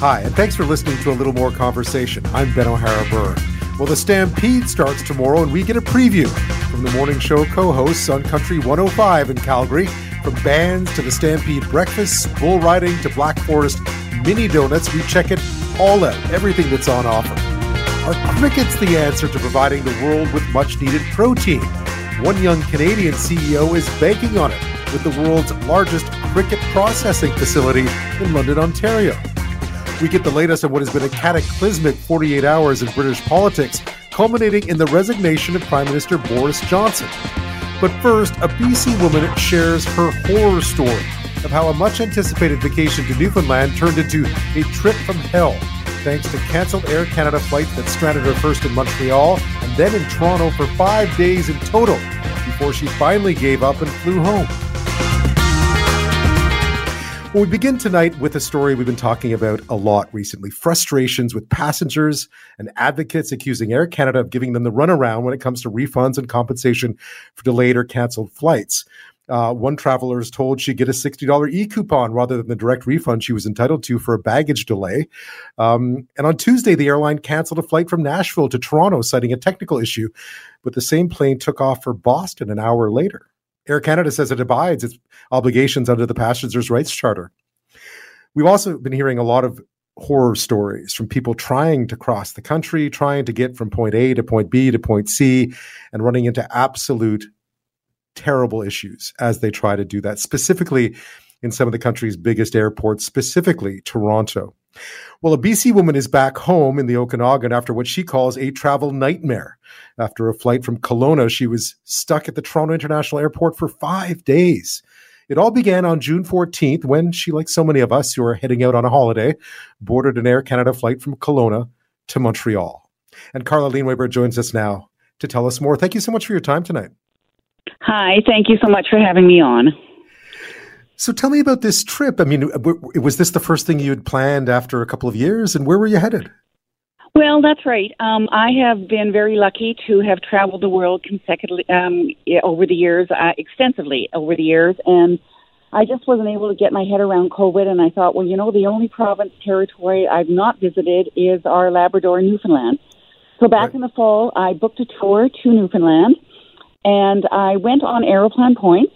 Hi, and thanks for listening to a little more conversation. I'm Ben O'Hara Byrne. Well, the Stampede starts tomorrow, and we get a preview from the morning show co hosts on Country 105 in Calgary. From bands to the Stampede breakfasts, bull riding to Black Forest mini donuts, we check it all out, everything that's on offer. Are crickets the answer to providing the world with much needed protein? One young Canadian CEO is banking on it with the world's largest cricket processing facility in London, Ontario. We get the latest on what has been a cataclysmic 48 hours in British politics, culminating in the resignation of Prime Minister Boris Johnson. But first, a BC woman shares her horror story of how a much anticipated vacation to Newfoundland turned into a trip from hell, thanks to canceled Air Canada flights that stranded her first in Montreal and then in Toronto for five days in total before she finally gave up and flew home. Well, we begin tonight with a story we've been talking about a lot recently frustrations with passengers and advocates accusing Air Canada of giving them the runaround when it comes to refunds and compensation for delayed or canceled flights. Uh, one traveler is told she'd get a $60 e coupon rather than the direct refund she was entitled to for a baggage delay. Um, and on Tuesday, the airline canceled a flight from Nashville to Toronto, citing a technical issue, but the same plane took off for Boston an hour later. Air Canada says it abides its obligations under the Passengers' Rights Charter. We've also been hearing a lot of horror stories from people trying to cross the country, trying to get from point A to point B to point C, and running into absolute terrible issues as they try to do that, specifically in some of the country's biggest airports, specifically Toronto. Well, a BC woman is back home in the Okanagan after what she calls a travel nightmare. After a flight from Kelowna, she was stuck at the Toronto International Airport for five days. It all began on June 14th when she, like so many of us who are heading out on a holiday, boarded an Air Canada flight from Kelowna to Montreal. And Carla Leinweber joins us now to tell us more. Thank you so much for your time tonight. Hi, thank you so much for having me on. So tell me about this trip. I mean, was this the first thing you had planned after a couple of years, and where were you headed? Well, that's right. Um, I have been very lucky to have traveled the world consecutively um, over the years, uh, extensively over the years, and I just wasn't able to get my head around COVID. And I thought, well, you know, the only province territory I've not visited is our Labrador, Newfoundland. So back right. in the fall, I booked a tour to Newfoundland, and I went on Aeroplan Points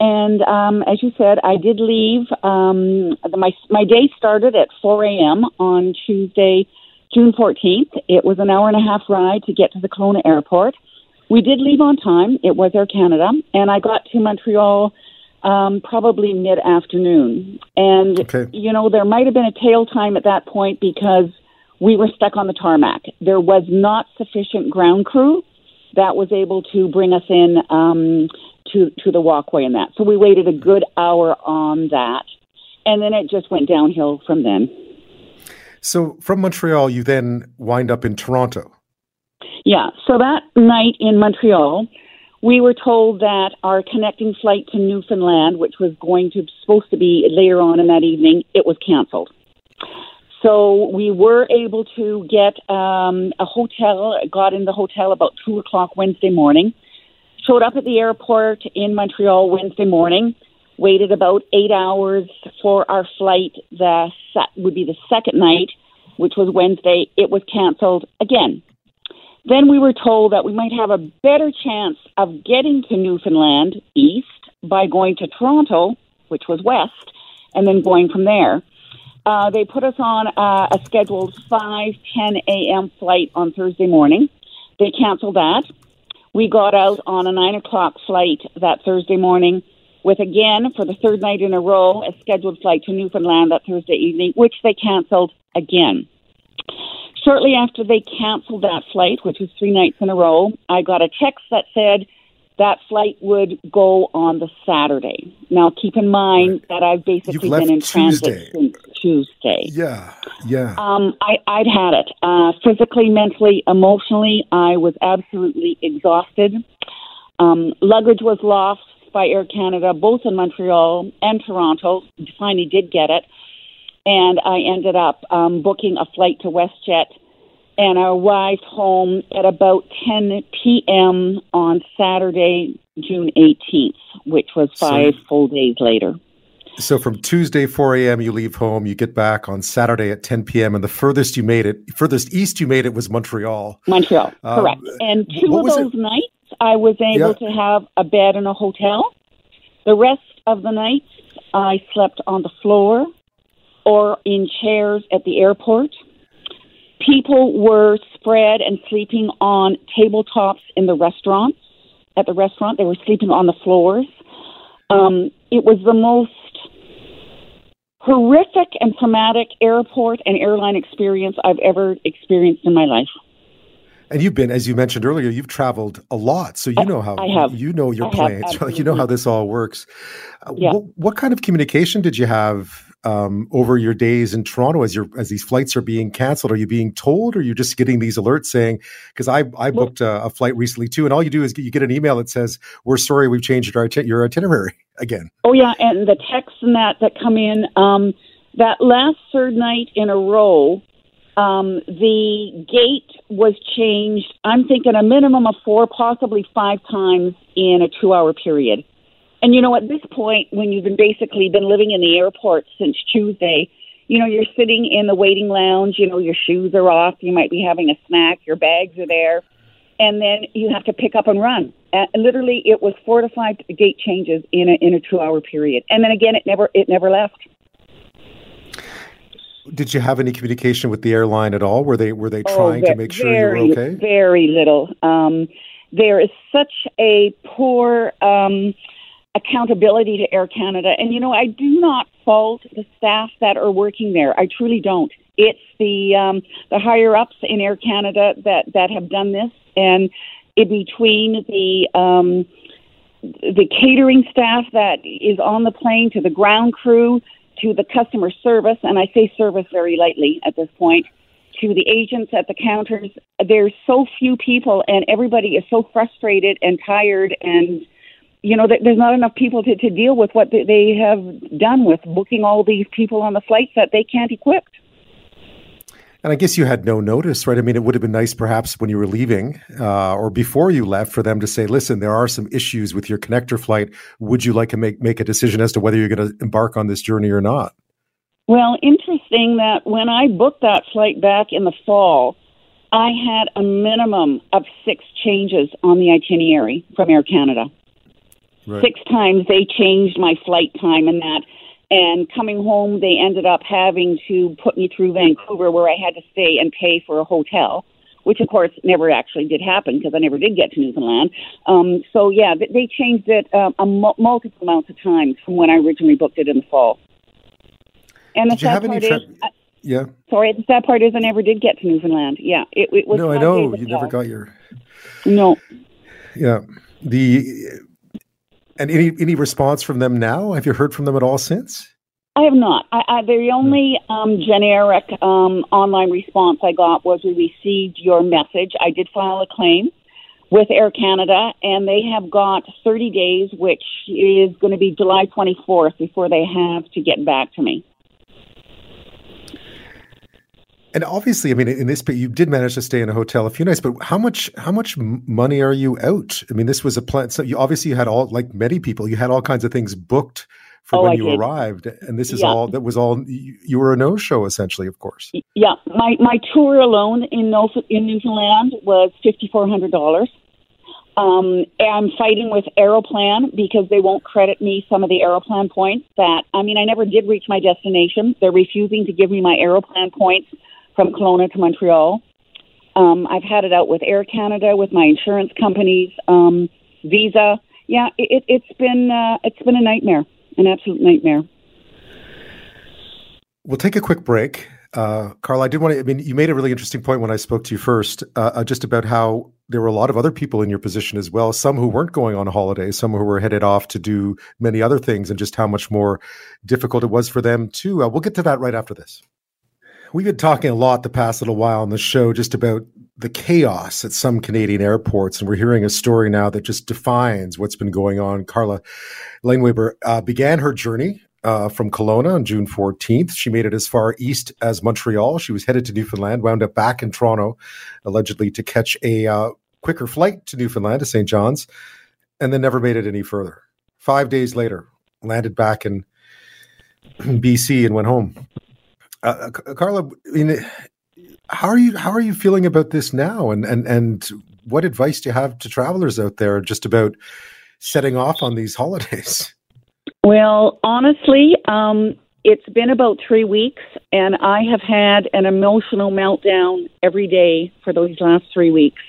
and um, as you said, I did leave. Um, the, my my day started at 4 a.m. on Tuesday, June 14th. It was an hour and a half ride to get to the Kelowna airport. We did leave on time. It was Air Canada, and I got to Montreal um, probably mid afternoon. And okay. you know, there might have been a tail time at that point because we were stuck on the tarmac. There was not sufficient ground crew that was able to bring us in. Um, to to the walkway and that. So we waited a good hour on that, and then it just went downhill from then. So from Montreal, you then wind up in Toronto. Yeah. So that night in Montreal, we were told that our connecting flight to Newfoundland, which was going to supposed to be later on in that evening, it was canceled. So we were able to get um, a hotel, got in the hotel about two o'clock Wednesday morning showed up at the airport in Montreal Wednesday morning, waited about eight hours for our flight. The would be the second night, which was Wednesday. It was canceled again. Then we were told that we might have a better chance of getting to Newfoundland east by going to Toronto, which was west, and then going from there. Uh, they put us on uh, a scheduled 5 10 a.m. flight on Thursday morning. They canceled that. We got out on a nine o'clock flight that Thursday morning with again for the third night in a row a scheduled flight to Newfoundland that Thursday evening, which they canceled again. Shortly after they canceled that flight, which was three nights in a row, I got a text that said that flight would go on the Saturday. Now, keep in mind that I've basically been in Tuesday. transit since Tuesday. Yeah, yeah. Um, I, I'd had it uh, physically, mentally, emotionally. I was absolutely exhausted. Um, luggage was lost by Air Canada, both in Montreal and Toronto. Finally, did get it, and I ended up um, booking a flight to WestJet and I arrived home at about 10 p.m. on Saturday, June 18th, which was five so, full days later. So from Tuesday 4 a.m. you leave home, you get back on Saturday at 10 p.m. and the furthest you made it, furthest east you made it was Montreal. Montreal, um, correct. And two of those it? nights I was able yeah. to have a bed in a hotel. The rest of the nights I slept on the floor or in chairs at the airport. People were spread and sleeping on tabletops in the restaurants. At the restaurant, they were sleeping on the floors. Um, it was the most horrific and traumatic airport and airline experience I've ever experienced in my life. And you've been, as you mentioned earlier, you've traveled a lot, so you know how you know your I planes, you know how this all works. Uh, yeah. What, what, kind of communication did you have um, over your days in Toronto as your as these flights are being canceled? Are you being told, or are you just getting these alerts saying? Because I I booked a, a, flight recently too, and all you do is you get an email that says, "We're sorry, we've changed our your itinerary again." Oh yeah, and the texts and that that come in. Um, that last third night in a row, um, the gate was changed. I'm thinking a minimum of four, possibly five times in a two-hour period. And you know, at this point, when you've been basically been living in the airport since Tuesday, you know, you're sitting in the waiting lounge. You know, your shoes are off. You might be having a snack. Your bags are there, and then you have to pick up and run. Uh, literally, it was four to five gate changes in a in a two-hour period, and then again, it never it never left. Did you have any communication with the airline at all? Were they were they oh, trying very, to make sure you were okay? Very little. Um, there is such a poor um, accountability to Air Canada, and you know I do not fault the staff that are working there. I truly don't. It's the um, the higher ups in Air Canada that that have done this, and in between the um, the catering staff that is on the plane to the ground crew to the customer service, and I say service very lightly at this point, to the agents at the counters. There's so few people, and everybody is so frustrated and tired, and you know, there's not enough people to, to deal with what they have done with booking all these people on the flights that they can't equip. And I guess you had no notice, right? I mean, it would have been nice perhaps when you were leaving uh, or before you left for them to say, listen, there are some issues with your connector flight. Would you like to make, make a decision as to whether you're going to embark on this journey or not? Well, interesting that when I booked that flight back in the fall, I had a minimum of six changes on the itinerary from Air Canada. Right. Six times they changed my flight time and that and coming home, they ended up having to put me through Vancouver, where I had to stay and pay for a hotel, which of course never actually did happen because I never did get to Newfoundland. Um, so yeah, they changed it uh, a m- multiple amounts of times from when I originally booked it in the fall. And the did sad part tra- is, uh, yeah. Sorry, the sad part is I never did get to Newfoundland. Yeah, it, it was. No, I know you never got your. No. Yeah, the and any any response from them now? Have you heard from them at all since? I have not. I, I, the only um, generic um, online response I got was we received your message. I did file a claim with Air Canada, and they have got 30 days, which is going to be July 24th, before they have to get back to me. And obviously, I mean, in this, you did manage to stay in a hotel a few nights. But how much, how much money are you out? I mean, this was a plan. So you obviously you had all, like many people, you had all kinds of things booked for oh, when I you did. arrived, and this is yeah. all that was all. You, you were a no show essentially, of course. Yeah, my my tour alone in in Newfoundland was fifty four hundred dollars. Um, I'm fighting with Aeroplan because they won't credit me some of the Aeroplan points. That I mean, I never did reach my destination. They're refusing to give me my Aeroplan points from Kelowna to Montreal. Um, I've had it out with Air Canada, with my insurance companies, um, Visa. Yeah, it, it's been uh, it's been a nightmare, an absolute nightmare. We'll take a quick break. Uh, Carl, I did want to, I mean, you made a really interesting point when I spoke to you first, uh, uh, just about how there were a lot of other people in your position as well, some who weren't going on holiday, some who were headed off to do many other things, and just how much more difficult it was for them too. Uh, we'll get to that right after this. We've been talking a lot the past little while on the show just about the chaos at some Canadian airports, and we're hearing a story now that just defines what's been going on. Carla Leinweber uh, began her journey uh, from Kelowna on June 14th. She made it as far east as Montreal. She was headed to Newfoundland, wound up back in Toronto, allegedly to catch a uh, quicker flight to Newfoundland to St. John's, and then never made it any further. Five days later, landed back in BC and went home. Uh, uh Carla, how are you? How are you feeling about this now? And and and what advice do you have to travelers out there just about setting off on these holidays? Well, honestly, um, it's been about three weeks, and I have had an emotional meltdown every day for those last three weeks.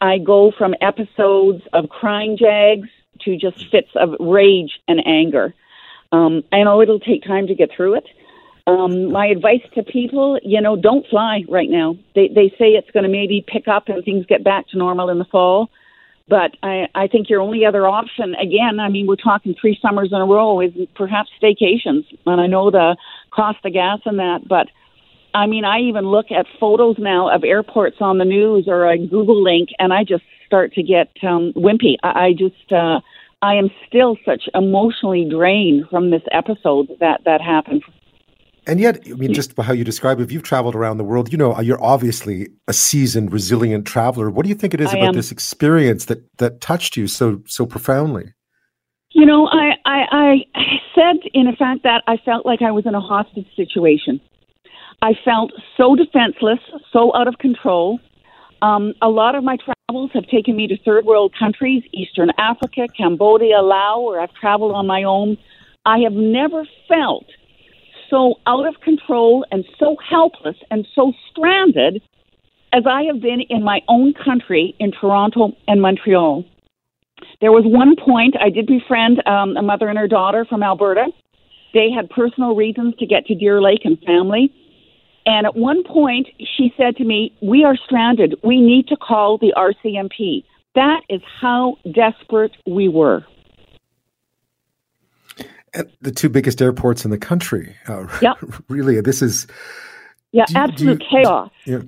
I go from episodes of crying jags to just fits of rage and anger. Um, I know it'll take time to get through it. Um, my advice to people, you know, don't fly right now. They they say it's going to maybe pick up and things get back to normal in the fall. But I, I think your only other option, again, I mean, we're talking three summers in a row, is perhaps staycations. And I know the cost of gas and that, but I mean, I even look at photos now of airports on the news or a Google link, and I just start to get um, wimpy. I, I just, uh, I am still such emotionally drained from this episode that that happened and yet, I mean, just how you describe it, if you've traveled around the world, you know, you're obviously a seasoned, resilient traveler. What do you think it is I about am. this experience that that touched you so so profoundly? You know, I, I I said in effect that I felt like I was in a hostage situation. I felt so defenseless, so out of control. Um, a lot of my travels have taken me to third world countries, Eastern Africa, Cambodia, Laos, where I've traveled on my own. I have never felt so out of control and so helpless and so stranded as I have been in my own country in Toronto and Montreal. There was one point I did befriend um, a mother and her daughter from Alberta. They had personal reasons to get to Deer Lake and family. And at one point, she said to me, We are stranded. We need to call the RCMP. That is how desperate we were at the two biggest airports in the country. Uh, yeah. really, this is. Yeah, you, absolute you, chaos. Yeah.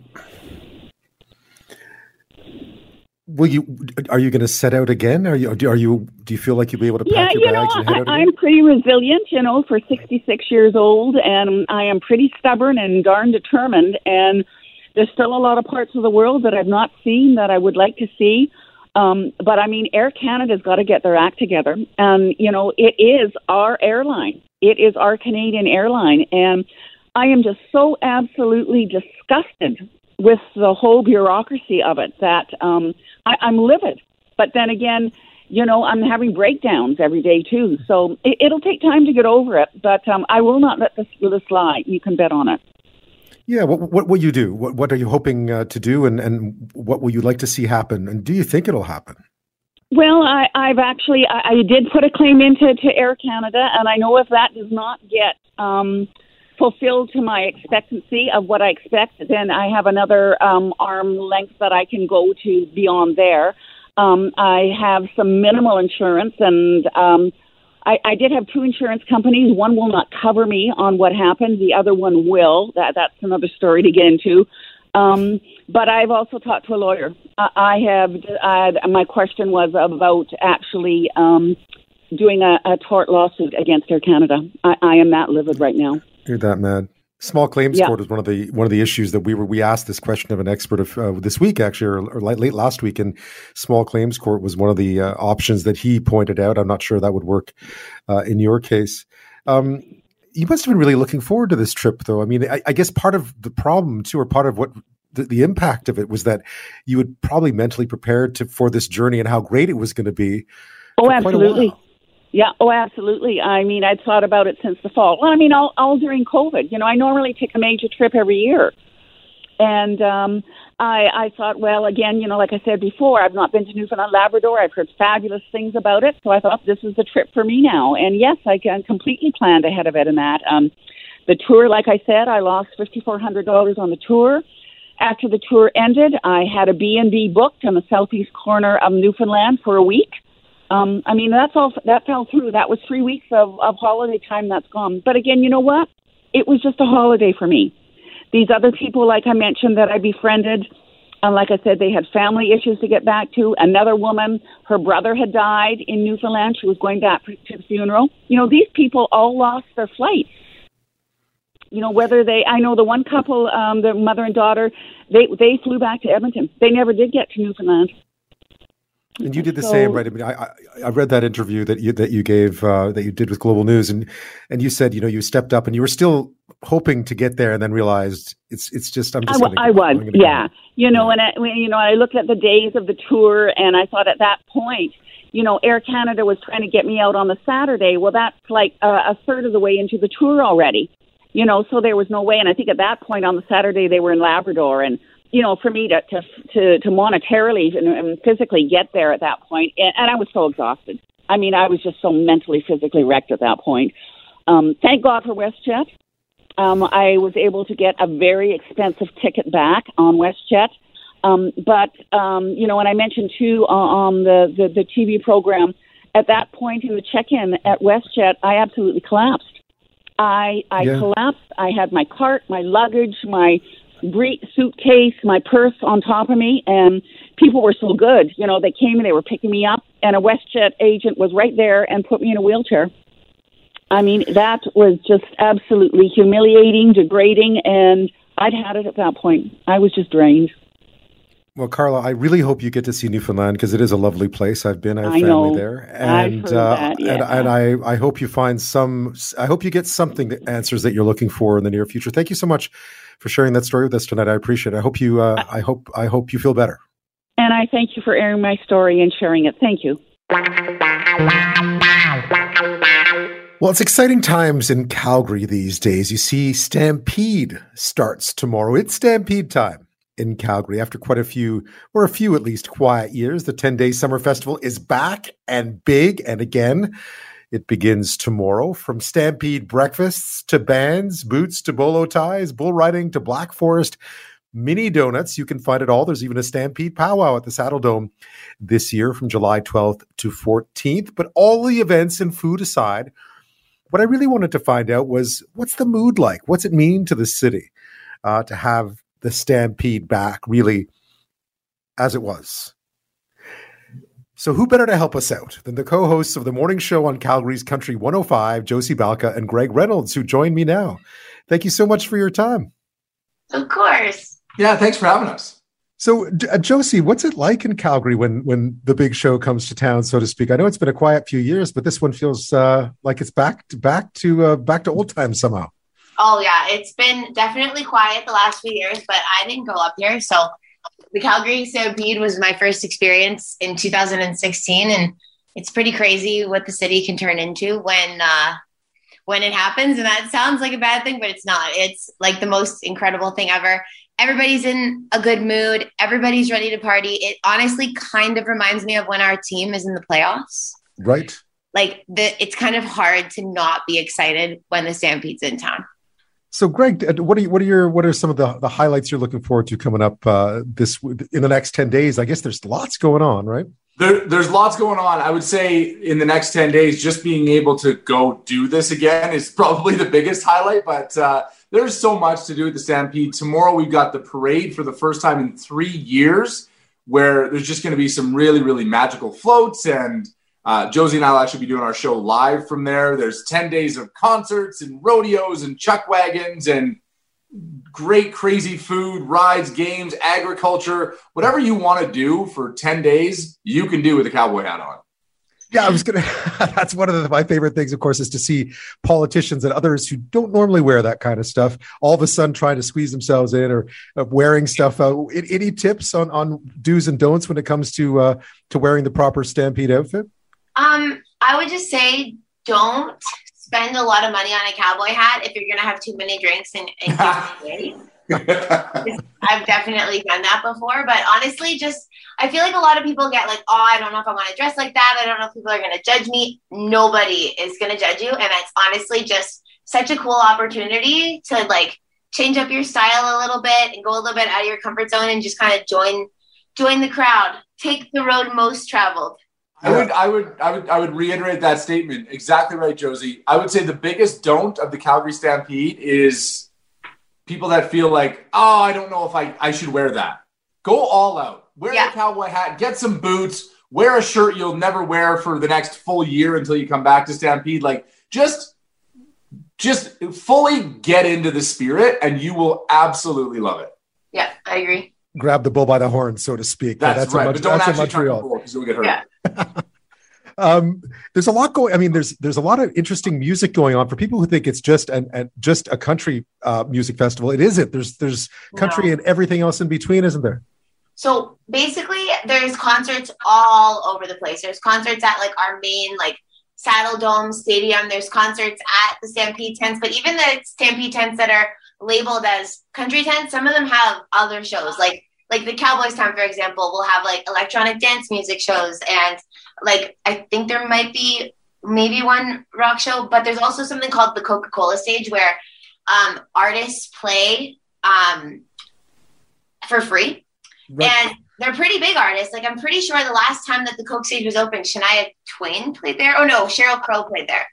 Will you? Are you going to set out again? Are you? Are you? Do you feel like you'll be able to pack yeah, your you bags know, and head out I, am pretty resilient. You know, for 66 years old, and I am pretty stubborn and darn determined. And there's still a lot of parts of the world that I've not seen that I would like to see. Um, but I mean, Air Canada's got to get their act together. And, you know, it is our airline, it is our Canadian airline. And I am just so absolutely disgusted with the whole bureaucracy of it that um, I, I'm livid. But then again, you know, I'm having breakdowns every day too. So it, it'll take time to get over it, but um, I will not let this, this slide. You can bet on it. Yeah, what, what will you do? What, what are you hoping uh, to do, and, and what will you like to see happen? And do you think it'll happen? Well, I, I've actually I, I did put a claim into to Air Canada, and I know if that does not get um, fulfilled to my expectancy of what I expect, then I have another um, arm length that I can go to beyond there. Um, I have some minimal insurance, and um, I, I did have two insurance companies. One will not cover me on what happened. The other one will. That that's another story to get into. Um, but I've also talked to a lawyer. I, I have. I, my question was about actually um, doing a, a tort lawsuit against Air Canada. I, I am that livid right now. You're that mad. Small claims yeah. court is one of the one of the issues that we were we asked this question of an expert of uh, this week actually or, or, late last week and small claims court was one of the uh, options that he pointed out. I'm not sure that would work uh, in your case. Um, you must have been really looking forward to this trip, though. I mean, I, I guess part of the problem too, or part of what the, the, impact of it was that you would probably mentally prepared to for this journey and how great it was going to be. Oh, absolutely. Yeah, oh, absolutely. I mean, I'd thought about it since the fall. Well, I mean, all, all during COVID. You know, I normally take a major trip every year. And um, I, I thought, well, again, you know, like I said before, I've not been to Newfoundland, Labrador. I've heard fabulous things about it. So I thought this is the trip for me now. And yes, I can completely planned ahead of it in that. Um, the tour, like I said, I lost $5,400 on the tour. After the tour ended, I had a B&B booked in the southeast corner of Newfoundland for a week um, I mean, that's all. That fell through. That was three weeks of, of holiday time that's gone. But again, you know what? It was just a holiday for me. These other people, like I mentioned, that I befriended, and like I said, they had family issues to get back to. Another woman, her brother had died in Newfoundland. She was going back to the funeral. You know, these people all lost their flights. You know, whether they, I know the one couple, um, the mother and daughter, they they flew back to Edmonton. They never did get to Newfoundland. And you did the so, same, right? I mean, I, I, read that interview that you that you gave uh, that you did with Global News, and and you said you know you stepped up and you were still hoping to get there, and then realized it's it's just I'm just. I, I was, yeah. Go. You know, yeah. and I, you know, I looked at the days of the tour, and I thought at that point, you know, Air Canada was trying to get me out on the Saturday. Well, that's like a, a third of the way into the tour already. You know, so there was no way. And I think at that point on the Saturday they were in Labrador, and you know, for me to to to, to monetarily and, and physically get there at that point, and, and I was so exhausted. I mean, I was just so mentally, physically wrecked at that point. Um, thank God for WestJet. Um, I was able to get a very expensive ticket back on WestJet. Um, but um, you know, when I mentioned too uh, on the, the the TV program, at that point in the check-in at WestJet, I absolutely collapsed. I I yeah. collapsed. I had my cart, my luggage, my brief suitcase, my purse on top of me, and people were so good. You know, they came and they were picking me up, and a WestJet agent was right there and put me in a wheelchair. I mean, that was just absolutely humiliating, degrading, and I'd had it at that point. I was just drained. Well, Carla, I really hope you get to see Newfoundland because it is a lovely place. I've been, I have I family know. there, and uh, that, yeah. and, and I, I hope you find some. I hope you get something that answers that you're looking for in the near future. Thank you so much for sharing that story with us tonight. I appreciate it. I hope you, uh, I hope, I hope you feel better. And I thank you for airing my story and sharing it. Thank you. Well, it's exciting times in Calgary these days. You see, Stampede starts tomorrow. It's Stampede time in Calgary after quite a few, or a few at least, quiet years. The 10 day summer festival is back and big. And again, it begins tomorrow from Stampede breakfasts to bands, boots to bolo ties, bull riding to Black Forest, mini donuts. You can find it all. There's even a Stampede powwow at the Saddledome this year from July 12th to 14th. But all the events and food aside, what I really wanted to find out was what's the mood like? What's it mean to the city uh, to have the Stampede back really as it was? So, who better to help us out than the co hosts of the morning show on Calgary's Country 105, Josie Balka and Gregg Reynolds, who join me now? Thank you so much for your time. Of course. Yeah, thanks for having us. So, uh, Josie, what's it like in Calgary when when the big show comes to town, so to speak? I know it's been a quiet few years, but this one feels uh, like it's back to back to uh, back to old times somehow. Oh yeah, it's been definitely quiet the last few years, but I didn't go up here, so the Calgary Stampede was my first experience in 2016, and it's pretty crazy what the city can turn into when uh, when it happens. And that sounds like a bad thing, but it's not. It's like the most incredible thing ever. Everybody's in a good mood. Everybody's ready to party. It honestly kind of reminds me of when our team is in the playoffs. Right. Like the, it's kind of hard to not be excited when the Stampede's in town. So, Gregg, uh, what are you, what are your what are some of the, the highlights you're looking forward to coming up uh, this in the next ten days? I guess there's lots going on, right? There, there's lots going on. I would say in the next ten days, just being able to go do this again is probably the biggest highlight. But uh, there's so much to do at the Stampede. Tomorrow we've got the parade for the first time in three years, where there's just going to be some really really magical floats and uh, Josie and I will actually be doing our show live from there. There's 10 days of concerts and rodeos and chuck wagons and great, crazy food, rides, games, agriculture, whatever you want to do for 10 days, you can do with a cowboy hat on. Yeah, I was gonna. that's one of the, my favorite things, of course, is to see politicians and others who don't normally wear that kind of stuff all of a sudden trying to squeeze themselves in or uh, wearing stuff. Uh, any tips on on do's and don'ts when it comes to uh, to wearing the proper stampede outfit? Um, I would just say don't spend a lot of money on a cowboy hat if you're going to have too many drinks and, and I've definitely done that before, but honestly, just I feel like a lot of people get like, oh, I don't know if I want to dress like that. I don't know if people are going to judge me. Nobody is going to judge you, and it's honestly just such a cool opportunity to like change up your style a little bit and go a little bit out of your comfort zone and just kind of join join the crowd. Take the road most traveled. I would, I would, I would, I would reiterate that statement. Exactly right, Josie. I would say the biggest don't of the Calgary Stampede is people that feel like, oh, I don't know if I, I should wear that. Go all out. Wear yeah. a cowboy hat. Get some boots. Wear a shirt you'll never wear for the next full year until you come back to Stampede. Like just, just fully get into the spirit, and you will absolutely love it. Yeah, I agree. Grab the bull by the horn, so to speak. That's, that's right. A, but don't that's actually Montreal because you'll get hurt. Yeah. um, there's a lot going. I mean, there's there's a lot of interesting music going on for people who think it's just an, an just a country uh, music festival. It isn't. There's there's country no. and everything else in between, isn't there? So basically, there's concerts all over the place. There's concerts at like our main like Saddledome Stadium. There's concerts at the Stampede tents, but even the Stampede tents that are labeled as country tents, some of them have other shows. Like like the Cowboys tent, for example, will have like electronic dance music shows, and like I think there might be maybe one rock show, but there's also something called the Coca Cola stage where um, artists play um, for free. Right. And they're pretty big artists. Like I'm pretty sure the last time that the Coke stage was open, Shania Twain played there. Oh no, Sheryl Crow played there.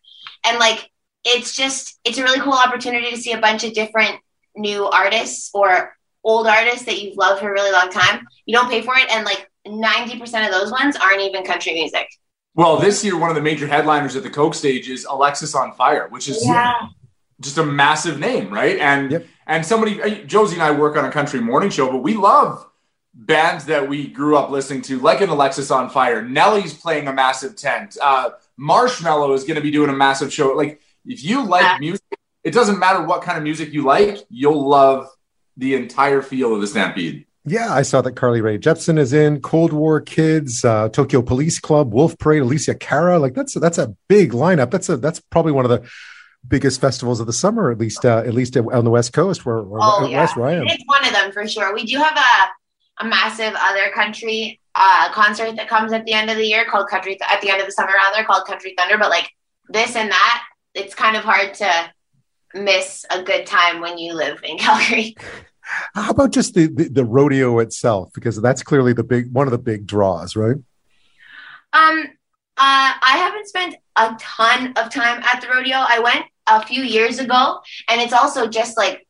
And like it's just it's a really cool opportunity to see a bunch of different new artists or old artists that you've loved for a really long time. You don't pay for it, and like 90% of those ones aren't even country music. Well, this year, one of the major headliners at the Coke stage is Alexisonfire, which is yeah. just a massive name, right? And yep. and somebody, Josie and I work on a country morning show, but we love bands that we grew up listening to, like an Alexisonfire. Nelly's playing a massive tent. Uh, Marshmello is going to be doing a massive show. Like, if you like yeah. music, it doesn't matter what kind of music you like, you'll love the entire feel of the Stampede. Yeah, I saw that Carly Rae Jepsen is in Cold War Kids, uh, Tokyo Police Club, Wolf Parade, Alessia Cara. Like that's that's a big lineup. That's a that's probably one of the biggest festivals of the summer, at least uh, at least on the west coast, where, where oh, yeah. west where I am. It's one of them for sure. We do have a a massive other country uh, concert that comes at the end of the year called Country Th- at the end of the summer rather called Country Thunder. But like this and that, it's kind of hard to miss a good time when you live in Calgary. How about just the, the, the rodeo itself? Because that's clearly the big one of the big draws, right? Um, uh, I haven't spent a ton of time at the rodeo. I went a few years ago, and it's also just like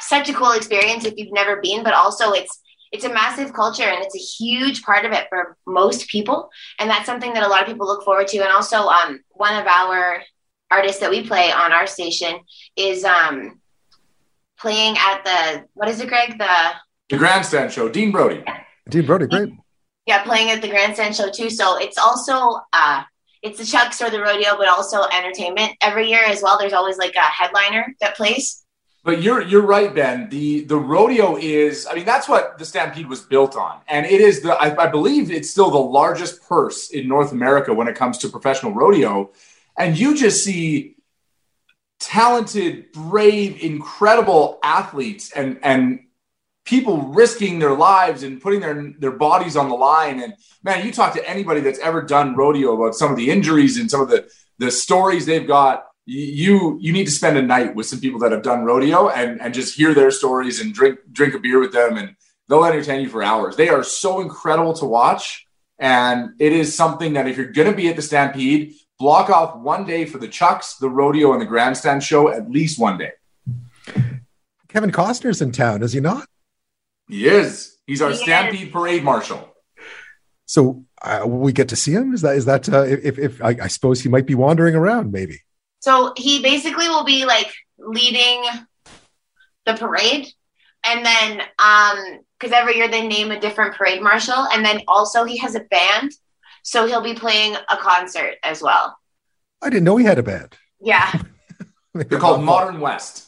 such a cool experience if you've never been. But also, it's it's a massive culture and it's a huge part of it for most people and that's something that a lot of people look forward to and also um, one of our artists that we play on our station is um, playing at the what is it greg? The the grandstand show dean brody. Dean brody great. Yeah playing at the grandstand show too. So it's also uh, it's the chucks or the rodeo but also entertainment every year as well. There's always like a headliner that plays. But you're you're right, Ben. The the rodeo is, I mean, that's what the Stampede was built on, and it is the I, I, believe it's still the largest purse in North America when it comes to professional rodeo, and you just see talented, brave, incredible athletes and and people risking their lives and putting their their bodies on the line. And man, you talk to anybody that's ever done rodeo about some of the injuries and some of the the stories they've got you you need to spend a night with some people that have done rodeo and and just hear their stories and drink drink a beer with them and they'll entertain you for hours. They are so incredible to watch and it is something that if you're going to be at the Stampede, block off one day for the Chucks, the rodeo and the grandstand show at least one day. Kevin Costner's in town, is he not? He is. He's our he Stampede is. parade marshal. So uh, we get to see him. Is that is that uh, if if I, I suppose he might be wandering around maybe? So he basically will be like leading the parade. And then, um, because every year they name a different parade marshal. And then also he has a band. So he'll be playing a concert as well. I didn't know he had a band. Yeah. They're called Modern West.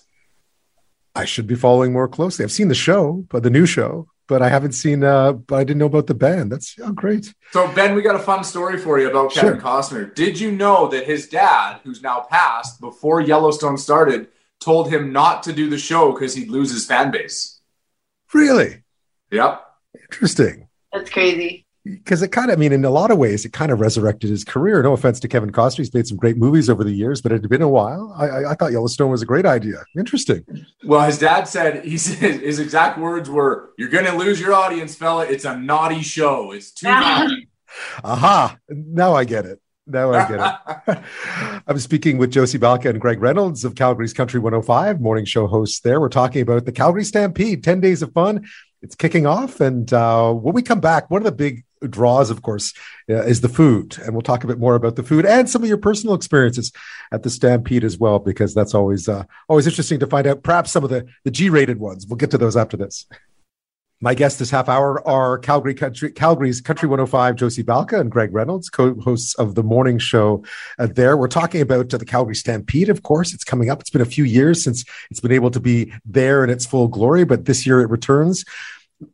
I should be following more closely. I've seen the show, but the new show, but I haven't seen. Uh, but I didn't know about the band. That's oh, great. So Ben, we got a fun story for you about Kevin sure. Costner. Did you know that his dad, who's now passed, before Yellowstone started, told him not to do the show because he'd lose his fan base? Really? Yep. Interesting. That's crazy because it kind of, I mean, in a lot of ways, it kind of resurrected his career. No offense to Kevin Costner, he's made some great movies over the years, but it had been a while. I, I, I thought Yellowstone was a great idea. Interesting. Well, his dad said he said his exact words were, "You're going to lose your audience, fella. It's a naughty show. It's too naughty." Aha! Now I get it. Now I get it. I'm speaking with Josie Balka and Gregg Reynolds of Calgary's Country 105, morning show hosts there. We're talking about the Calgary Stampede, 10 days of fun. It's kicking off. And uh, when we come back, one of the big draws, of course, uh, is the food. And we'll talk a bit more about the food and some of your personal experiences at the Stampede as well, because that's always uh, always interesting to find out. Perhaps some of the, the G rated ones. We'll get to those after this. My guests this half hour are Calgary Country, Calgary's Country 105, Josie Balka and Gregg Reynolds, co-hosts of the morning show uh, there. We're talking about uh, the Calgary Stampede, of course. It's coming up. It's been a few years since it's been able to be there in its full glory, but this year it returns.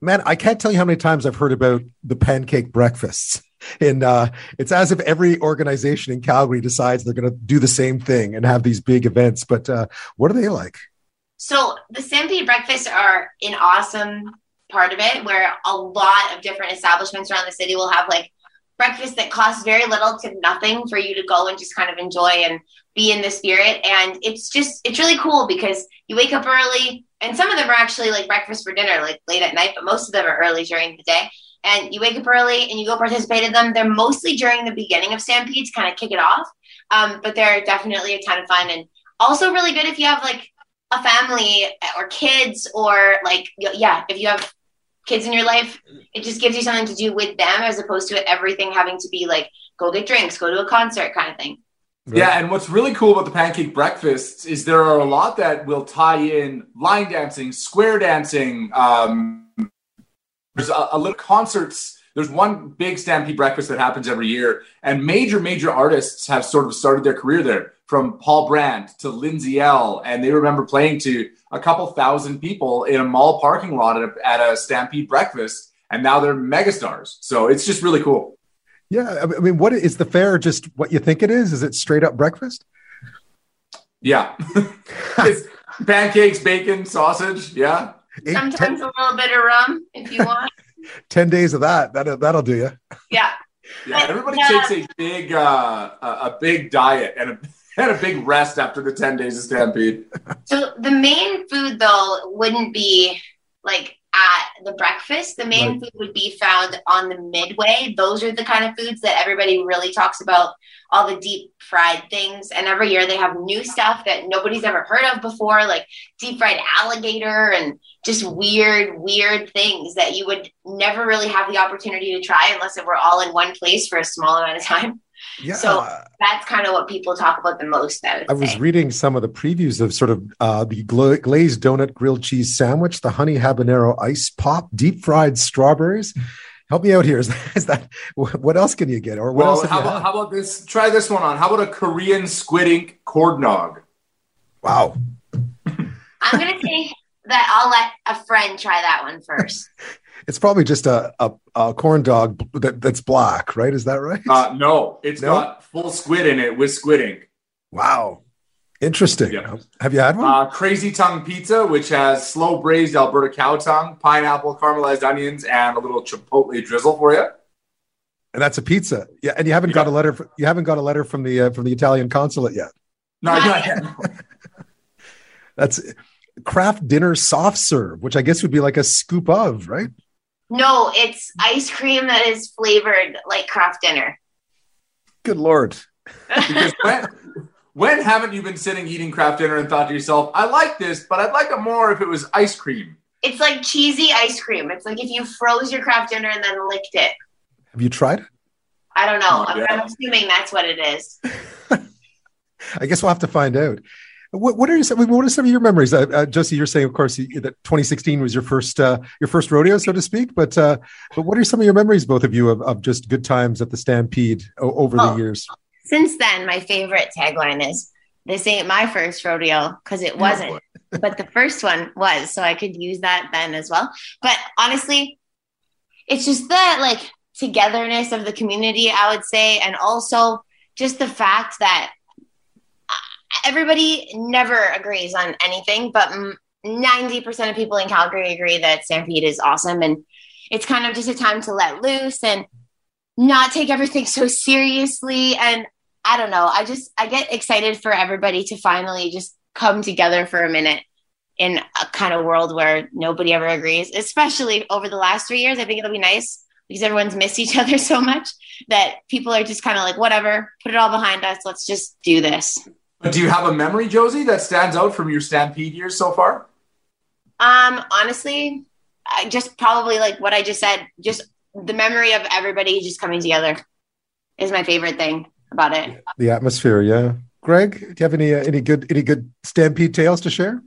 Man, I can't tell you how many times I've heard about the pancake breakfasts. And uh, it's as if every organization in Calgary decides they're going to do the same thing and have these big events. But uh, what are they like? So the Stampede breakfasts are an awesome part of it where a lot of different establishments around the city will have like breakfast that costs very little to nothing for you to go and just kind of enjoy and be in the spirit. And it's just it's really cool because you wake up early and some of them are actually like breakfast for dinner like late at night but most of them are early during the day. And you wake up early and you go participate in them. They're mostly during the beginning of stampedes kind of kick it off. Um, but they're definitely a ton of fun and also really good if you have like a family or kids or like yeah if you have kids in your life, it just gives you something to do with them as opposed to everything having to be like go get drinks, go to a concert kind of thing. Right. Yeah, and what's really cool about the pancake breakfasts is there are a lot that will tie in line dancing, square dancing. Um, there's a, a little concerts. There's one big Stampede breakfast that happens every year, and major, major artists have sort of started their career there from Paul Brandt to Lindsay Ell, and they remember playing to a couple thousand people in a mall parking lot at a, at a Stampede breakfast, and now they're megastars. So it's just really cool. Yeah, I mean, what is the fare? Just what you think it is? Is it straight up breakfast? Yeah, it's pancakes, bacon, sausage. Yeah, sometimes ten, a little bit of rum if you want. Ten days of that. That that'll do you. Yeah. Yeah, everybody takes a big uh, a big diet and a had a big rest after the 10 days of Stampede. So the main food though wouldn't be like at the breakfast. The main right. food would be found on the midway. Those are the kind of foods that everybody really talks about, all the deep fried things. And every year they have new stuff that nobody's ever heard of before, like deep fried alligator and just weird, weird things that you would never really have the opportunity to try unless it were all in one place for a small amount of time. Yeah. So that's kind of what people talk about the most. I, I was reading some of the previews of sort of uh, the gla- glazed donut grilled cheese sandwich, the honey habanero ice pop, deep fried strawberries. Help me out here. Is that, is that what else can you get? Or what well, else? How about, how about, this? Try this one on. How about a Korean squid ink corn dog? Wow. I'm gonna say that I'll let a friend try that one first. It's probably just a, a, a corn dog that, that's black, right? Is that right? Uh, no, it's no? got full squid in it with squid ink. Wow. Interesting. Yep. Have you had one? Uh, Crazy Tongue Pizza, which has slow braised Alberta cow tongue, pineapple, caramelized onions, and a little chipotle drizzle for you. And that's a pizza. Yeah, and you haven't got a letter. For, you haven't got a letter from the uh, from the Italian consulate yet. No, I'm not yet. that's Kraft dinner soft serve, which I guess would be like a scoop of, right? No, it's ice cream that is flavored like Kraft dinner. Good lord. because when, when haven't you been sitting eating Kraft dinner and thought to yourself, I like this, but I'd like it more if it was ice cream? It's like cheesy ice cream. It's like if you froze your Kraft dinner and then licked it. Have you tried it? I don't know. I'm, I'm assuming that's what it is. I guess we'll have to find out. What, what are some, what are some of your memories, uh, uh, Josie? You're saying, of course, that 2016 was your first uh, your first rodeo, so to speak. But uh, but what are some of your memories, both of you, of, of just good times at the Stampede over oh, the years? Since then, my favorite tagline is "This ain't my first rodeo" because it wasn't, but the first one was, so I could use that then as well. But honestly, it's just the like togetherness of the community, I would say, and also just the fact that everybody never agrees on anything, but 90% of people in Calgary agree that Stampede is awesome. And it's kind of just a time to let loose and not take everything so seriously. And I don't know, I just, I get excited for everybody to finally just come together for a minute in a kind of world where nobody ever agrees, especially over the last three years. I think it'll be nice because everyone's missed each other so much that people are just kind of like, whatever, put it all behind us. Let's just do this. But do you have a memory, Josie, that stands out from your Stampede years so far? Um, honestly, I just probably like what I just said. Just the memory of everybody just coming together is my favorite thing about it. The atmosphere, yeah. Gregg, do you have any uh, any good any good Stampede tales to share?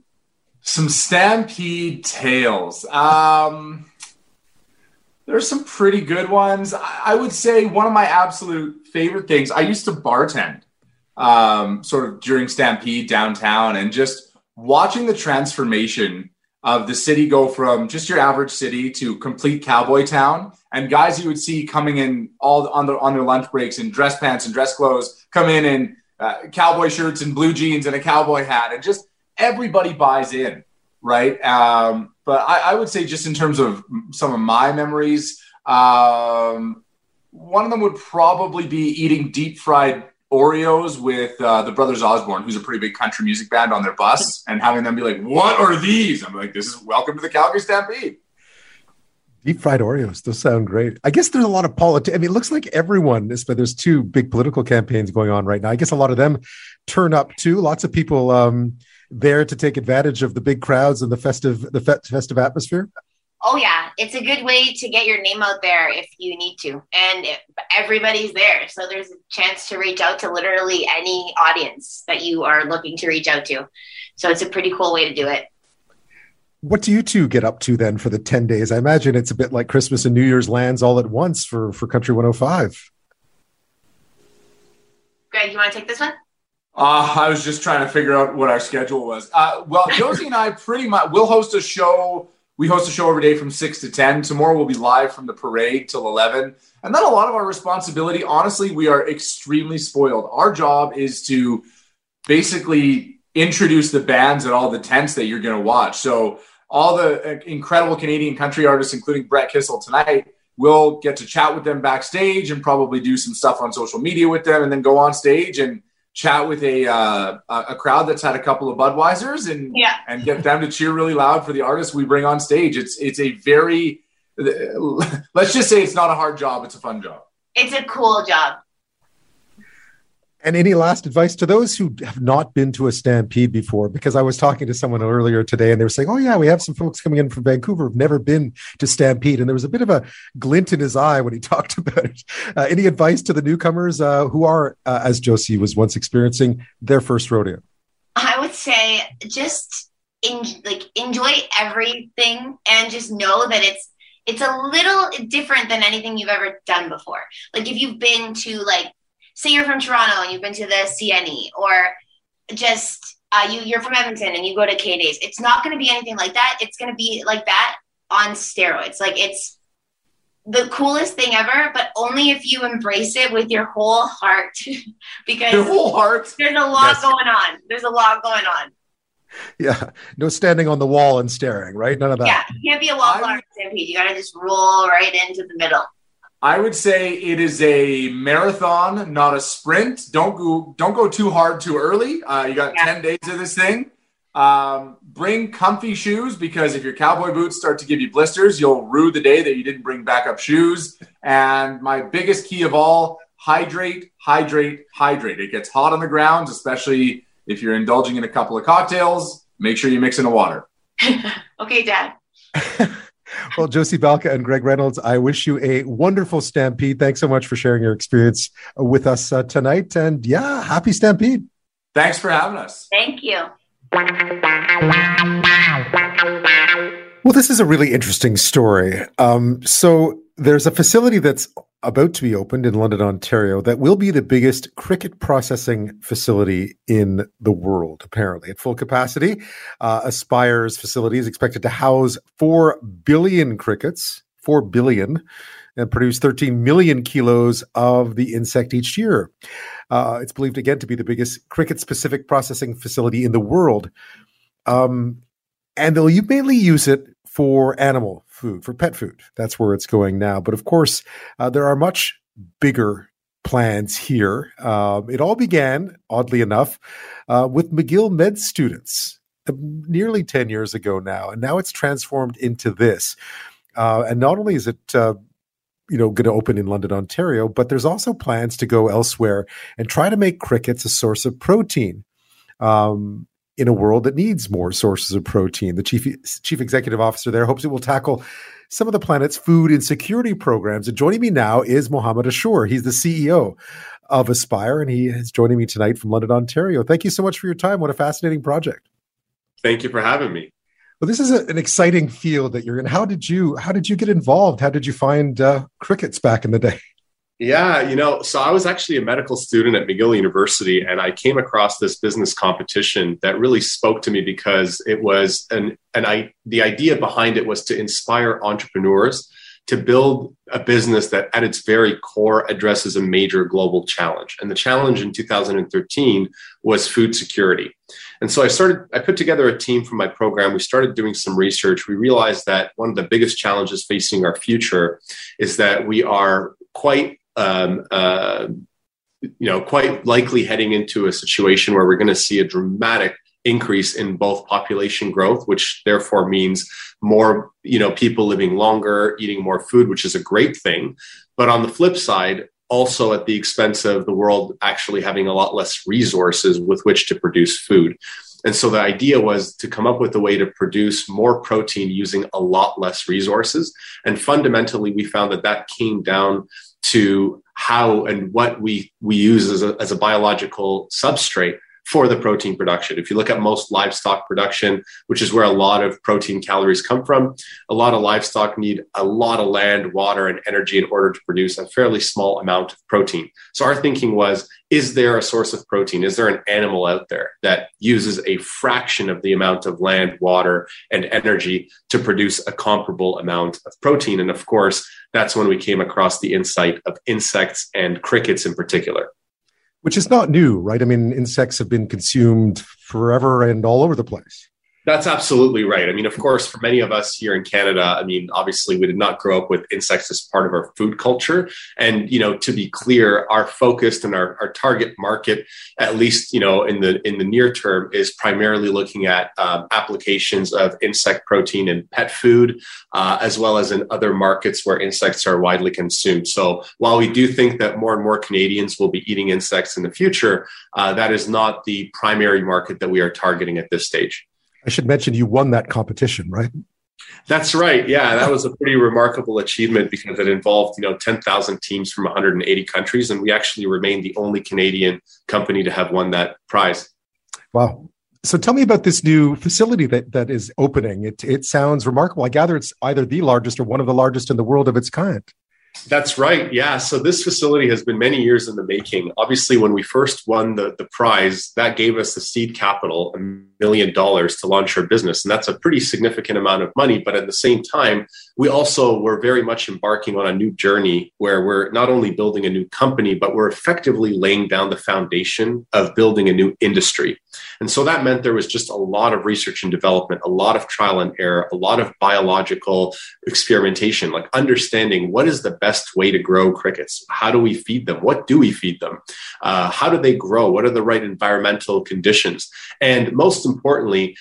Some Stampede tales. Um, There's some pretty good ones. I would say one of my absolute favorite things. I used to bartend, um, sort of during Stampede downtown, and just watching the transformation of the city go from just your average city to complete cowboy town and guys you would see coming in all on their on their lunch breaks in dress pants and dress clothes come in in uh, cowboy shirts and blue jeans and a cowboy hat and just everybody buys in right? Um, but I, I, would say just in terms of some of my memories um, one of them would probably be eating deep fried Oreos with uh, the Brothers Osborne, who's a pretty big country music band, on their bus, and having them be like, "What are these?" I'm like, "This is Welcome to the Calgary Stampede." Deep fried Oreos, those sound great. I guess there's a lot of politics. I mean, it looks like everyone but there's two big political campaigns going on right now. I guess a lot of them turn up too. Lots of people um, there to take advantage of the big crowds and the festive, the fe- festive atmosphere. Oh yeah, it's a good way to get your name out there if you need to, and everybody's there, so there's a chance to reach out to literally any audience that you are looking to reach out to. So it's a pretty cool way to do it. What do you two get up to then for the ten days? I imagine it's a bit like Christmas and New Year's lands all at once for for Country 105. Gregg, you want to take this one? Uh, I was just trying to figure out what our schedule was. Uh, well, Josie and I pretty much will host a show we host a show every day from 6 to 10. Tomorrow we'll be live from the parade till 11. And then a lot of our responsibility, honestly, we are extremely spoiled. Our job is to basically introduce the bands at all the tents that you're going to watch. So all the uh, incredible Canadian country artists, including Brett Kissel tonight, we'll get to chat with them backstage and probably do some stuff on social media with them and then go on stage and chat with a uh, a crowd that's had a couple of Budweisers and yeah. and get them to cheer really loud for the artists we bring on stage. It's it's a very let's just say it's not a hard job. It's a fun job. It's a cool job. And any last advice to those who have not been to a stampede before? Because I was talking to someone earlier today and they were saying, Oh, yeah, we have some folks coming in from Vancouver who've never been to stampede. And there was a bit of a glint in his eye when he talked about it. Uh, any advice to the newcomers uh, who are, uh, as Josie was once experiencing, their first rodeo? I would say just in, like enjoy everything and just know that it's it's a little different than anything you've ever done before. Like if you've been to like say you're from Toronto and you've been to the CNE, or just uh, you you're from Edmonton and you go to K Days. It's not going to be anything like that. It's going to be like that on steroids. Like it's the coolest thing ever, but only if you embrace it with your whole heart. because your whole heart. There's a lot yes. going on. There's a lot going on. Yeah, no standing on the wall and staring, right? None of that. Yeah, you can't be a wallflower stampede. You got to just roll right into the middle. I would say it is a marathon, not a sprint. Don't go don't go too hard too early. Uh, you got yeah. ten days of this thing. Um, bring comfy shoes because if your cowboy boots start to give you blisters, you'll rue the day that you didn't bring backup shoes. And my biggest key of all: hydrate, hydrate, hydrate. It gets hot on the grounds, especially if you're indulging in a couple of cocktails. Make sure you mix in the water. okay, Dad. Well, Josie Balka and Gregg Reynolds, I wish you a wonderful Stampede. Thanks so much for sharing your experience with us uh, tonight. And yeah, happy Stampede. Thanks for having us. Thank you. Well, this is a really interesting story. Um, so, there's a facility that's about to be opened in London, Ontario, that will be the biggest cricket processing facility in the world, apparently. At full capacity, uh, Aspire's facility is expected to house 4 billion crickets, 4 billion, and produce 13 million kilos of the insect each year. Uh, it's believed again to be the biggest cricket specific processing facility in the world. Um, and they'll mainly use it for animal food, for pet food. That's where it's going now. But of course, uh, there are much bigger plans here. Um, it all began, oddly enough, uh, with McGill Med students uh, nearly 10 years ago now. And now it's transformed into this. Uh, and not only is it uh, you know going to open in London, Ontario, but there's also plans to go elsewhere and try to make crickets a source of protein. Um, in a world that needs more sources of protein. The chief chief executive officer there hopes it will tackle some of the planet's food insecurity programs. And joining me now is Mohammed Ashour. He's the CEO of Aspire, and he is joining me tonight from London, Ontario. Thank you so much for your time. What a fascinating project. Thank you for having me. Well, this is a, an exciting field that you're in. How did you how did you get involved? How did you find uh, crickets back in the day? Yeah, you know, so I was actually a medical student at McGill University, and I came across this business competition that really spoke to me because it was an an I the idea behind it was to inspire entrepreneurs to build a business that at its very core addresses a major global challenge. And the challenge in 2013 was food security. And so I started, I put together a team from my program. We started doing some research. We realized that one of the biggest challenges facing our future is that we are quite, um, uh, you know, quite likely heading into a situation where we're going to see a dramatic increase in both population growth, which therefore means more, you know, people living longer, eating more food, which is a great thing. But on the flip side, also at the expense of the world actually having a lot less resources with which to produce food. And so the idea was to come up with a way to produce more protein using a lot less resources. And fundamentally, we found that that came down to how and what we, we use as a, as a biological substrate for the protein production. If you look at most livestock production, which is where a lot of protein calories come from, a lot of livestock need a lot of land, water, and energy in order to produce a fairly small amount of protein. So our thinking was is there a source of protein? Is there an animal out there that uses a fraction of the amount of land, water, and energy to produce a comparable amount of protein? And of course, that's when we came across the insight of insects and crickets in particular which is not new, right? I mean, insects have been consumed forever and all over the place. That's absolutely right. I mean, of course, for many of us here in Canada, I mean, obviously we did not grow up with insects as part of our food culture. And, you know, to be clear, our focus and our, our target market, at least, you know, in the in the near term, is primarily looking at um, applications of insect protein in pet food, uh, as well as in other markets where insects are widely consumed. So while we do think that more and more Canadians will be eating insects in the future, uh, that is not the primary market that we are targeting at this stage. I should mention you won that competition, right? That's right. Yeah, that was a pretty remarkable achievement because it involved, you know, 10,000 teams from 180 countries and we actually remained the only Canadian company to have won that prize. Wow. So tell me about this new facility that that is opening. It it sounds remarkable. I gather it's either the largest or one of the largest in the world of its kind. That's right. Yeah. So this facility has been many years in the making. Obviously, when we first won the, the prize, that gave us the seed capital, a million dollars to launch our business. And that's a pretty significant amount of money. But at the same time, we also were very much embarking on a new journey where we're not only building a new company, but we're effectively laying down the foundation of building a new industry. And so that meant there was just a lot of research and development, a lot of trial and error, a lot of biological experimentation, like understanding what is the best way to grow crickets? How do we feed them? What do we feed them? Uh, how do they grow? What are the right environmental conditions? And most importantly,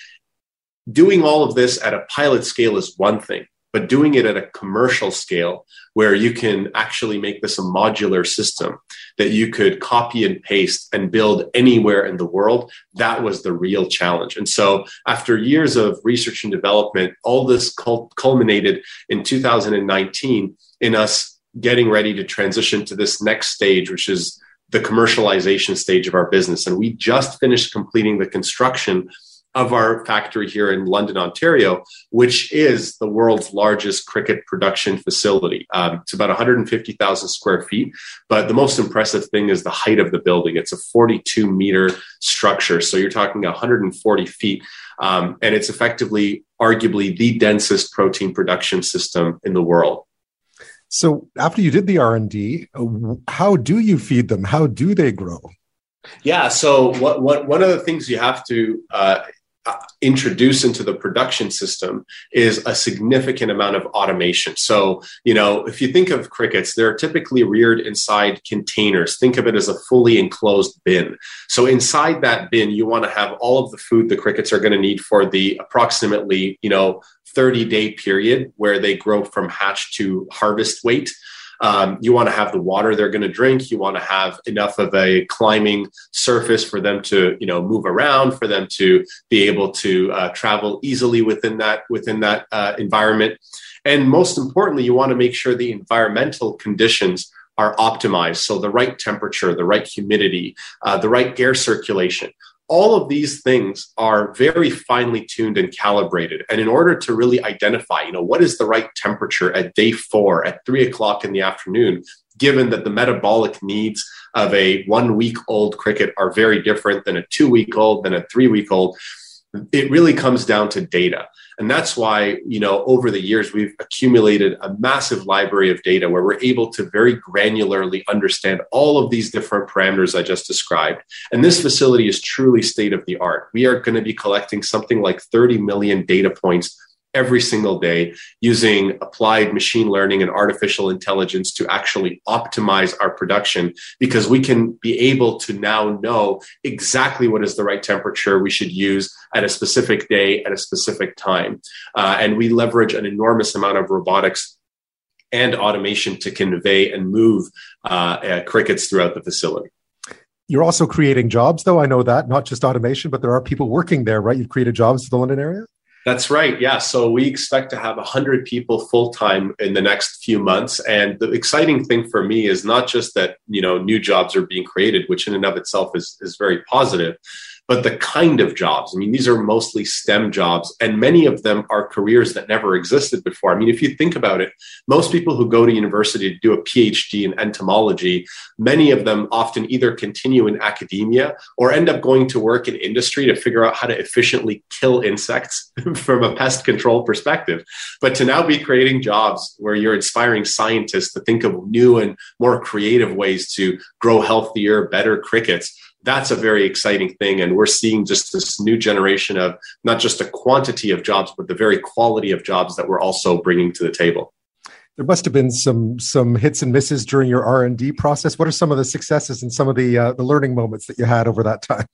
doing all of this at a pilot scale is one thing but doing it at a commercial scale where you can actually make this a modular system that you could copy and paste and build anywhere in the world that was the real challenge. And so after years of research and development all this culminated in 2019 in us getting ready to transition to this next stage which is the commercialization stage of our business. And we just finished completing the construction of our factory here in London, Ontario, which is the world's largest cricket production facility. Um, it's about 150,000 square feet, but the most impressive thing is the height of the building. It's a 42 meter structure, so you're talking 140 feet, um, and it's effectively, arguably, the densest protein production system in the world. So, after you did the R and D, how do you feed them? How do they grow? Yeah. So what, what, one of the things you have to uh, Uh, introduce into the production system is a significant amount of automation. So, you know, if you think of crickets, they're typically reared inside containers. Think of it as a fully enclosed bin. So, inside that bin, you want to have all of the food the crickets are going to need for the approximately, you know, 30 day period where they grow from hatch to harvest weight. Um, you want to have the water they're going to drink. You want to have enough of a climbing surface for them to, you know, move around, for them to be able to uh, travel easily within that within that uh, environment. And most importantly, you want to make sure the environmental conditions are optimized. So the right temperature, the right humidity, uh, the right air circulation all of these things are very finely tuned and calibrated. And in order to really identify, you know, what is the right temperature at day four at three o'clock in the afternoon, given that the metabolic needs of a one week old cricket are very different than a two week old, than a three week old, it really comes down to data. And that's why, you know, over the years, we've accumulated a massive library of data where we're able to very granularly understand all of these different parameters I just described. And this facility is truly state of the art. We are going to be collecting something like 30 million data points every single day using applied machine learning and artificial intelligence to actually optimize our production because we can be able to now know exactly what is the right temperature we should use at a specific day at a specific time. Uh, and we leverage an enormous amount of robotics and automation to convey and move uh, uh, crickets throughout the facility. You're also creating jobs, though. I know that, not just automation, but there are people working there, right? You've created jobs in the London area? That's right. Yeah. So we expect to have 100 people full time in the next few months. And the exciting thing for me is not just that, you know, new jobs are being created, which in and of itself is, is very positive, but the kind of jobs. I mean, these are mostly STEM jobs, and many of them are careers that never existed before. I mean, if you think about it, most people who go to university to do a PhD in entomology, many of them often either continue in academia or end up going to work in industry to figure out how to efficiently kill insects from a pest control perspective. But to now be creating jobs where you're inspiring scientists to think of new and more creative ways to grow healthier, better crickets that's a very exciting thing. And we're seeing just this new generation of not just a quantity of jobs, but the very quality of jobs that we're also bringing to the table. There must have been some some hits and misses during your R and D process. What are some of the successes and some of the uh, the learning moments that you had over that time?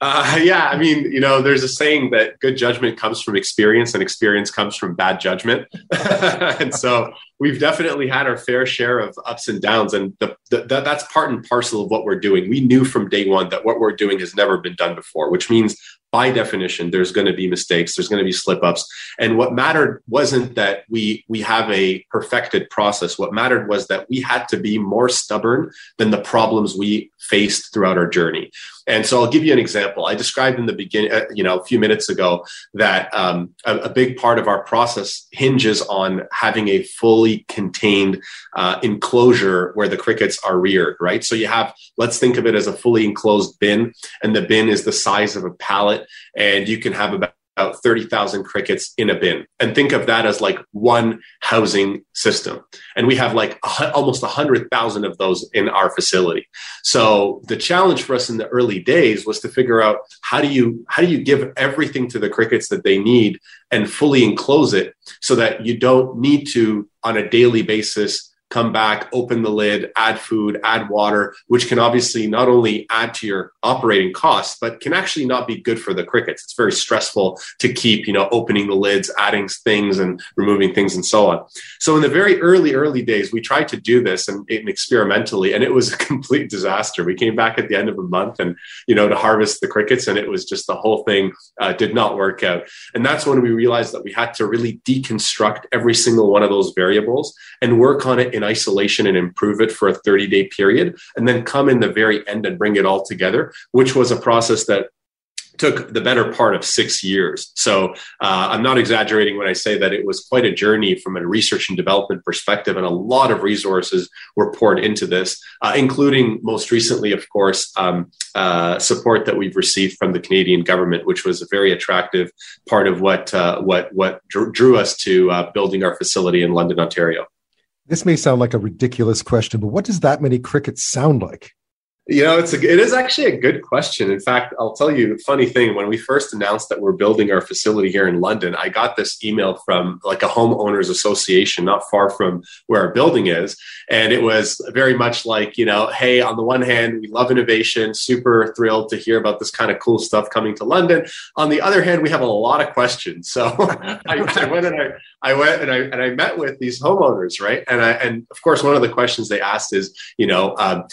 Uh, yeah, I mean, you know, there's a saying that good judgment comes from experience and experience comes from bad judgment. and so we've definitely had our fair share of ups and downs. And the, the, that's part and parcel of what we're doing. We knew from day one that what we're doing has never been done before, which means by definition there's going to be mistakes there's going to be slip ups and what mattered wasn't that we we have a perfected process what mattered was that we had to be more stubborn than the problems we faced throughout our journey and so i'll give you an example i described in the beginning uh, you know a few minutes ago that um, a, a, big part of our process hinges on having a fully contained uh, enclosure where the crickets are reared right? So you have let's think of it as a fully enclosed bin and the bin is the size of a pallet and you can have about about 30,000 crickets in a bin and think of that as like one housing system. And we have like almost 100,000 of those in our facility. So the challenge for us in the early days was to figure out how do you how do you give everything to the crickets that they need and fully enclose it so that you don't need to on a daily basis come back, open the lid, add food, add water, which can obviously not only add to your operating costs, but can actually not be good for the crickets. It's very stressful to keep, you know, opening the lids, adding things and removing things and so on. So in the very early, early days, we tried to do this and, and experimentally, and it was a complete disaster. We came back at the end of a month and, you know, to harvest the crickets, and it was just the whole thing uh, did not work out. And that's when we realized that we had to really deconstruct every single one of those variables and work on it in in isolation and improve it for a 30 day period, and then come in the very end and bring it all together, which was a process that took the better part of six years. So uh, I'm not exaggerating when I say that it was quite a journey from a research and development perspective, and a lot of resources were poured into this, uh, including most recently, of course, um, uh, support that we've received from the Canadian government, which was a very attractive part of what uh, what what drew us to uh, building our facility in London, Ontario. This may sound like a ridiculous question, but what does that many crickets sound like? You know, it's a, it is actually a good question. In fact, I'll tell you a funny thing. When we first announced that we're building our facility here in London, I got this email from like a homeowners association not far from where our building is. And it was very much like, you know, hey, on the one hand, we love innovation, super thrilled to hear about this kind of cool stuff coming to London. On the other hand, we have a lot of questions. So I, I, went and I, I went and I, and I met with these homeowners, right? And I, and of course, one of the questions they asked is, you know, um,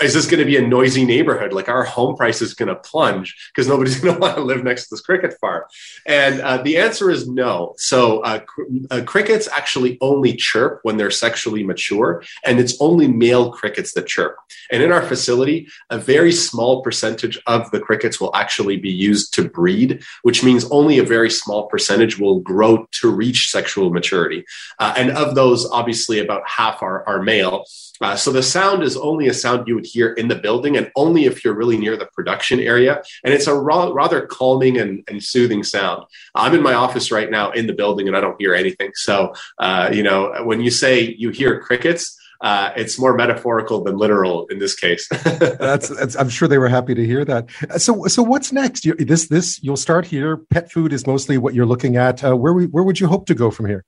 is this going to be a noisy neighborhood? Like our home price is going to plunge because nobody's going to want to live next to this cricket farm. And uh, the answer is no. So uh, cr- uh, crickets actually only chirp when they're sexually mature, and it's only male crickets that chirp. And in our facility, a very small percentage of the crickets will actually be used to breed, which means only a very small percentage will grow to reach sexual maturity. Uh, and of those, obviously, about half are, are male. Uh, so the sound is only a sound you would hear in the building and only if you're really near the production area. And it's a ra- rather calming and, and, soothing sound. I'm in my office right now in the building and I don't hear anything. So, uh, you know, when you say you hear crickets, uh, it's more metaphorical than literal in this case. that's, that's, I'm sure they were happy to hear that. So, so what's next? You, this, this, you'll start here. Pet food is mostly what you're looking at. Uh, where, we, where would you hope to go from here?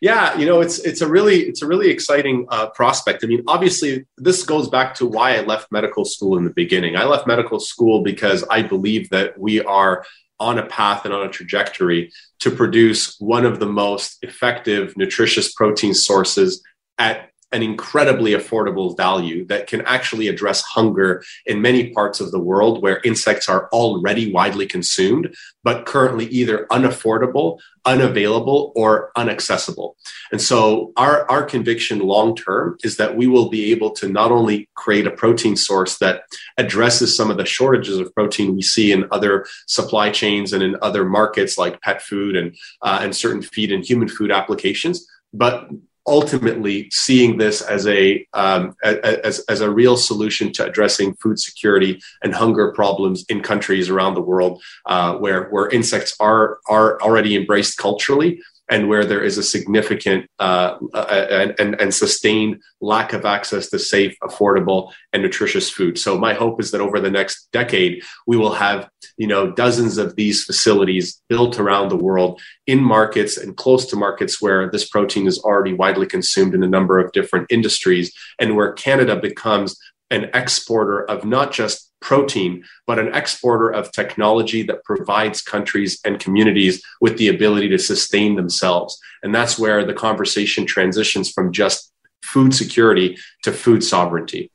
Yeah, you know, it's it's a really it's a really exciting uh, prospect. I mean, obviously, this goes back to why I left medical school in the beginning. I left medical school because I believe that we are on a path and on a trajectory to produce one of the most effective nutritious protein sources at an incredibly affordable value that can actually address hunger in many parts of the world where insects are already widely consumed, but currently either unaffordable, unavailable, or unaccessible. And so, our, our conviction long term is that we will be able to not only create a protein source that addresses some of the shortages of protein we see in other supply chains and in other markets like pet food and, uh, and certain feed and human food applications, but ultimately seeing this as a um, as, as a real solution to addressing food security and hunger problems in countries around the world uh, where where insects are are already embraced culturally and where there is a significant uh, and, and, and, sustained lack of access to safe, affordable, and nutritious food. So my hope is that over the next decade, we will have you know dozens of these facilities built around the world in markets and close to markets where this protein is already widely consumed in a number of different industries, and where Canada becomes an exporter of not just protein, but an exporter of technology that provides countries and communities with the ability to sustain themselves. And that's where the conversation transitions from just food security to food sovereignty.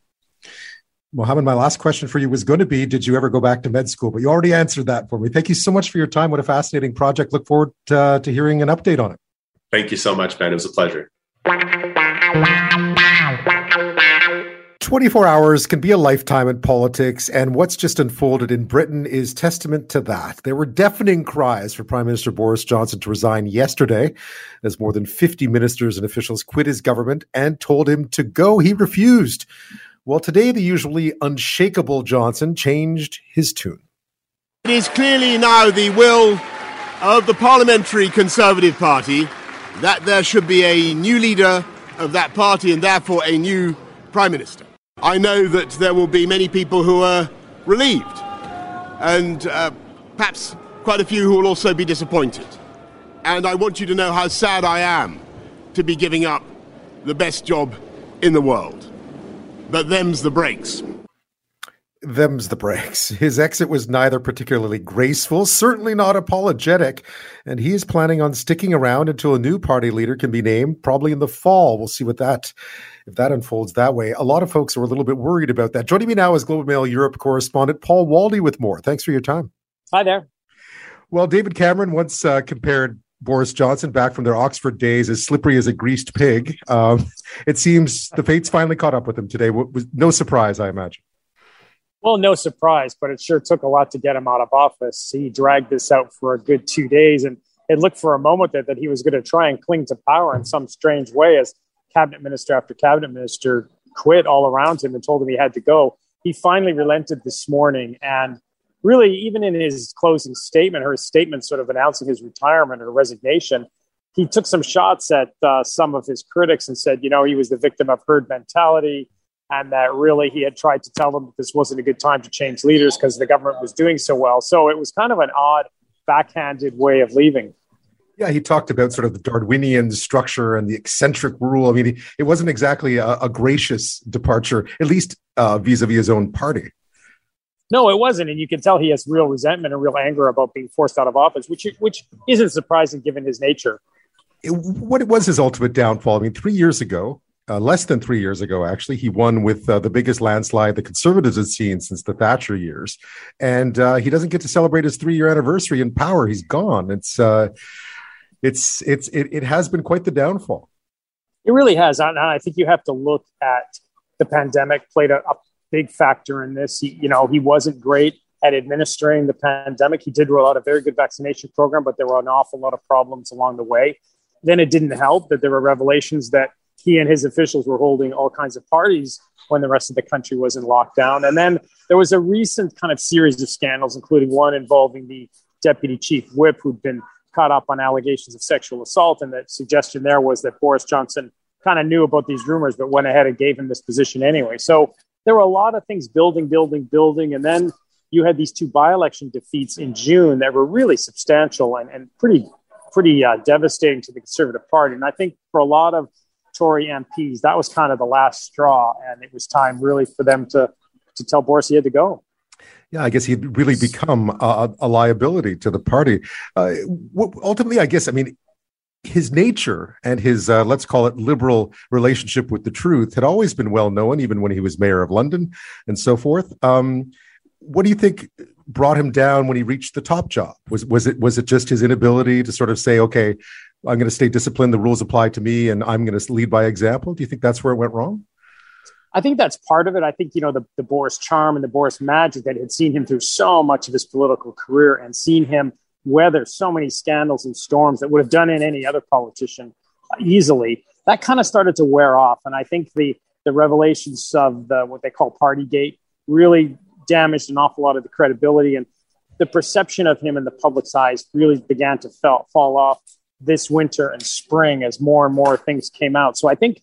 Mohammed, my last question for you was going to be Did you ever go back to med school? But you already answered that for me. Thank you so much for your time. What a fascinating project. Look forward to, uh, to hearing an update on it. Thank you so much, Ben. It was a pleasure. 24 hours can be a lifetime in politics, and what's just unfolded in Britain is testament to that. There were deafening cries for Prime Minister Boris Johnson to resign yesterday, as more than 50 ministers and officials quit his government and told him to go. He refused. Well, today, the usually unshakable Johnson changed his tune. It is clearly now the will of the Parliamentary Conservative Party that there should be a new leader of that party and therefore a new Prime Minister. I know that there will be many people who are relieved, and uh, perhaps quite a few who will also be disappointed. And I want you to know how sad I am to be giving up the best job in the world. But them's the breaks them's the breaks. His exit was neither particularly graceful, certainly not apologetic, and he is planning on sticking around until a new party leader can be named, probably in the fall. We'll see what that if that unfolds that way. A lot of folks are a little bit worried about that. Joining me now is Globe Mail Europe correspondent Paul Waldie with more. Thanks for your time. Hi there. Well, David Cameron once uh, compared Boris Johnson back from their Oxford days as slippery as a greased pig. Um, it seems the fates finally caught up with him today. Was no surprise, I imagine. Well, no surprise, but it sure took a lot to get him out of office. He dragged this out for a good two days, and it looked for a moment that, that he was going to try and cling to power in some strange way as cabinet minister after cabinet minister quit all around him and told him he had to go. He finally relented this morning, and really, even in his closing statement, her statement sort of announcing his retirement or resignation, he took some shots at uh, some of his critics and said, you know, he was the victim of herd mentality and that really he had tried to tell them that this wasn't a good time to change leaders because the government was doing so well. So it was kind of an odd, backhanded way of leaving. Yeah, he talked about sort of the Darwinian structure and the eccentric rule. I mean, it wasn't exactly a, a gracious departure, at least uh, vis-a-vis his own party. No, it wasn't, and you can tell he has real resentment and real anger about being forced out of office, which which isn't surprising given his nature. It, what it was his ultimate downfall? I mean, three years ago, uh, less than three years ago, actually. He won with uh, the biggest landslide the Conservatives had seen since the Thatcher years. And uh, he doesn't get to celebrate his three year anniversary in power. He's gone. It's, uh, it's, it's, it, it, has been quite the downfall. It really has. And I think you have to look at the pandemic played a, a big factor in this. He, you know, he wasn't great at administering the pandemic. He did roll out a very good vaccination program, but there were an awful lot of problems along the way. Then it didn't help that there were revelations that he and his officials were holding all kinds of parties when the rest of the country was in lockdown. And then there was a recent kind of series of scandals, including one involving the deputy chief whip who'd been caught up on allegations of sexual assault. And the suggestion there was that Boris Johnson kind of knew about these rumors, but went ahead and gave him this position anyway. So there were a lot of things building, building, building. And then you had these two by election defeats in June that were really substantial and, and pretty pretty uh, devastating to the Conservative Party. And I think for a lot of Tory MPs, that was kind of the last straw, and it was time really for them to to tell Boris he had to go. Yeah, I guess he'd really become a, a liability to the party. Uh, ultimately, I guess, I mean, his nature and his uh, let's call it liberal relationship with the truth had always been well known, even when he was mayor of London and so forth. Um, what do you think brought him down when he reached the top job? Was was it was it just his inability to sort of say, okay, I'm going to stay disciplined, the rules apply to me, and I'm going to lead by example? Do you think that's where it went wrong? I think that's part of it. I think you know the, the Boris charm and the Boris magic that had seen him through so much of his political career and seen him weather so many scandals and storms that would have done in any other politician uh, easily. That kind of started to wear off, and I think the the revelations of the what they call Partygate really damaged an awful lot of the credibility and the perception of him in the public's eyes really began to fall, fall off this winter and spring as more and more things came out. So I think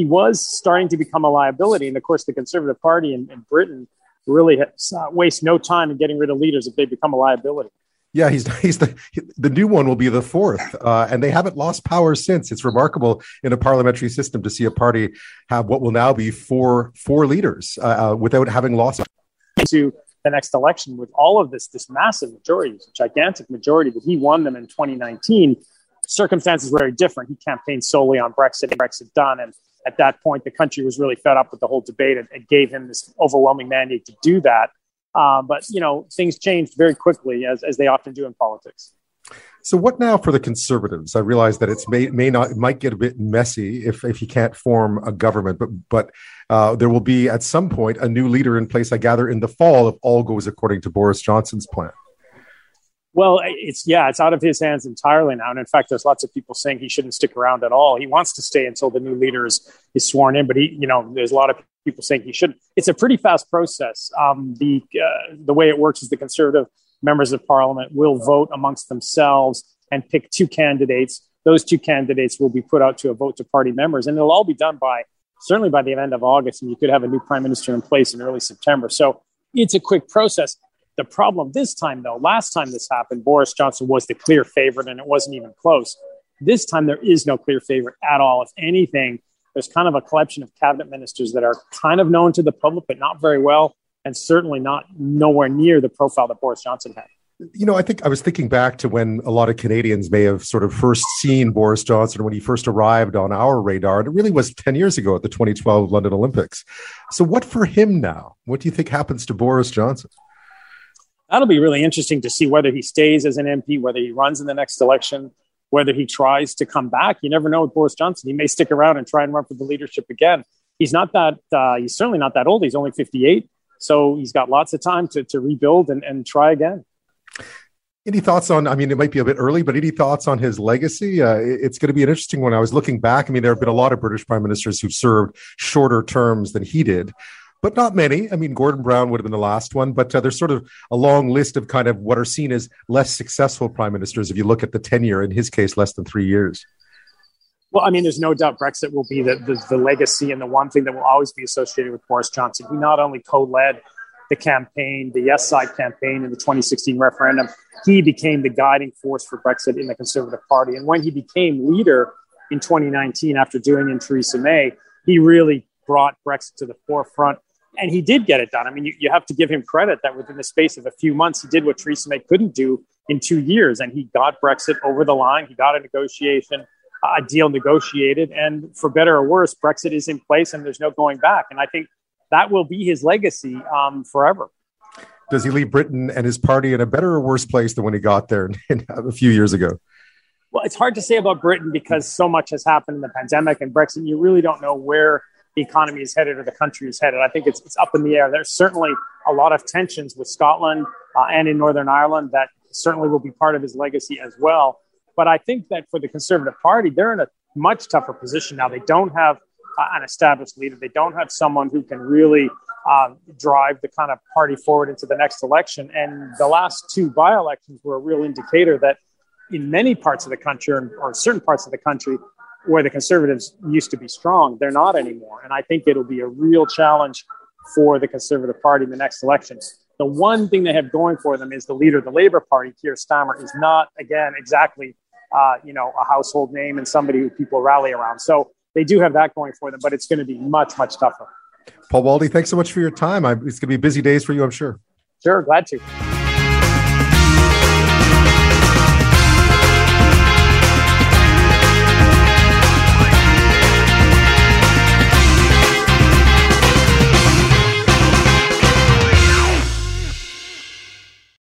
he was starting to become a liability. And of course, the Conservative Party in, in Britain really has, uh, waste no time in getting rid of leaders if they become a liability. Yeah, he's he's the the new one will be the fourth, uh, and they haven't lost power since. It's remarkable in a parliamentary system to see a party have what will now be four four leaders uh, uh without having lost to the next election with all of this, this massive majority, this gigantic majority that he won them in 2019. Circumstances were very different. He campaigned solely on Brexit, Brexit done. And at that point, the country was really fed up with the whole debate. and It gave him this overwhelming mandate to do that. Uh, but, you know, things changed very quickly, as, as they often do in politics. So what now for the conservatives? I realize that it's may may not might get a bit messy if if you can't form a government, but but uh, there will be at some point a new leader in place. I gather in the fall if all goes according to Boris Johnson's plan. Well, it's yeah, it's out of his hands entirely now. And in fact, there's lots of people saying he shouldn't stick around at all. He wants to stay until the new leader is, is sworn in, but he, you know, there's a lot of people saying he shouldn't. It's a pretty fast process. Um, the uh, the way it works is the conservative members of parliament will vote amongst themselves and pick two candidates. Those two candidates will be put out to a vote to party members, and it'll all be done by certainly by the end of August. And you could have a new prime minister in place in early September. So it's a quick process. The problem this time, though, last time this happened, Boris Johnson was the clear favorite, and it wasn't even close. This time, there is no clear favorite at all. If anything, there's kind of a collection of cabinet ministers that are kind of known to the public, but not very well and certainly not nowhere near the profile that Boris Johnson had. You know, I think I was thinking back to when a lot of Canadians may have sort of first seen Boris Johnson when he first arrived on our radar. And it really was 10 years ago at the 2012 London Olympics. So, what for him now? What do you think happens to Boris Johnson? That'll be really interesting to see whether he stays as an MP, whether he runs in the next election, whether he tries to come back. You never know with Boris Johnson. He may stick around and try and run for the leadership again. He's not that, uh, he's certainly not that old. He's only 58 so he's got lots of time to, to rebuild and, and try again. Any thoughts on? I mean, it might be a bit early, but any thoughts on his legacy? Uh, it's going to be an interesting one. I was looking back. I mean, there have been a lot of British prime ministers who've served shorter terms than he did, but not many. I mean, Gordon Brown would have been the last one, but uh, there's sort of a long list of kind of what are seen as less successful prime ministers if you look at the tenure, in his case, less than three years. Well, I mean, there's no doubt Brexit will be the, the, the, legacy and the one thing that will always be associated with Boris Johnson. He not only co led the campaign, the Yes Side campaign in the 2016 referendum, he became the guiding force for Brexit in the Conservative Party. And when he became leader in 2019, after doing in Theresa May, he really brought Brexit to the forefront. And he did get it done. I mean, you, you have to give him credit that within the space of a few months, he did what Theresa May couldn't do in two years. And he got Brexit over the line. He got a negotiation a deal negotiated. And for better or worse, Brexit is in place and there's no going back. And I think that will be his legacy um, forever. Does he leave Britain and his party in a better or worse place than when he got there a few years ago? Well, it's hard to say about Britain because so much has happened in the pandemic and Brexit. You really don't know where the economy is headed or the country is headed. I think it's, it's up in the air. There's certainly a lot of tensions with Scotland uh, and in Northern Ireland that certainly will be part of his legacy as well. But I think that for the Conservative Party, they're in a much tougher position now. They don't have uh, an established leader. They don't have someone who can really uh, drive the kind of party forward into the next election. And the last two by elections were a real indicator that in many parts of the country or certain parts of the country where the conservatives used to be strong, they're not anymore. And I think it'll be a real challenge for the Conservative Party in the next election. The one thing they have going for them is the leader of the Labour Party, Keir Starmer, is not, again, exactly, uh, you know, a household name and somebody who people rally around. So they do have that going for them, but it's going to be much, much tougher. Paul Waldie, thanks so much for your time. I, it's going to be busy days for you, I'm sure. Sure, glad to.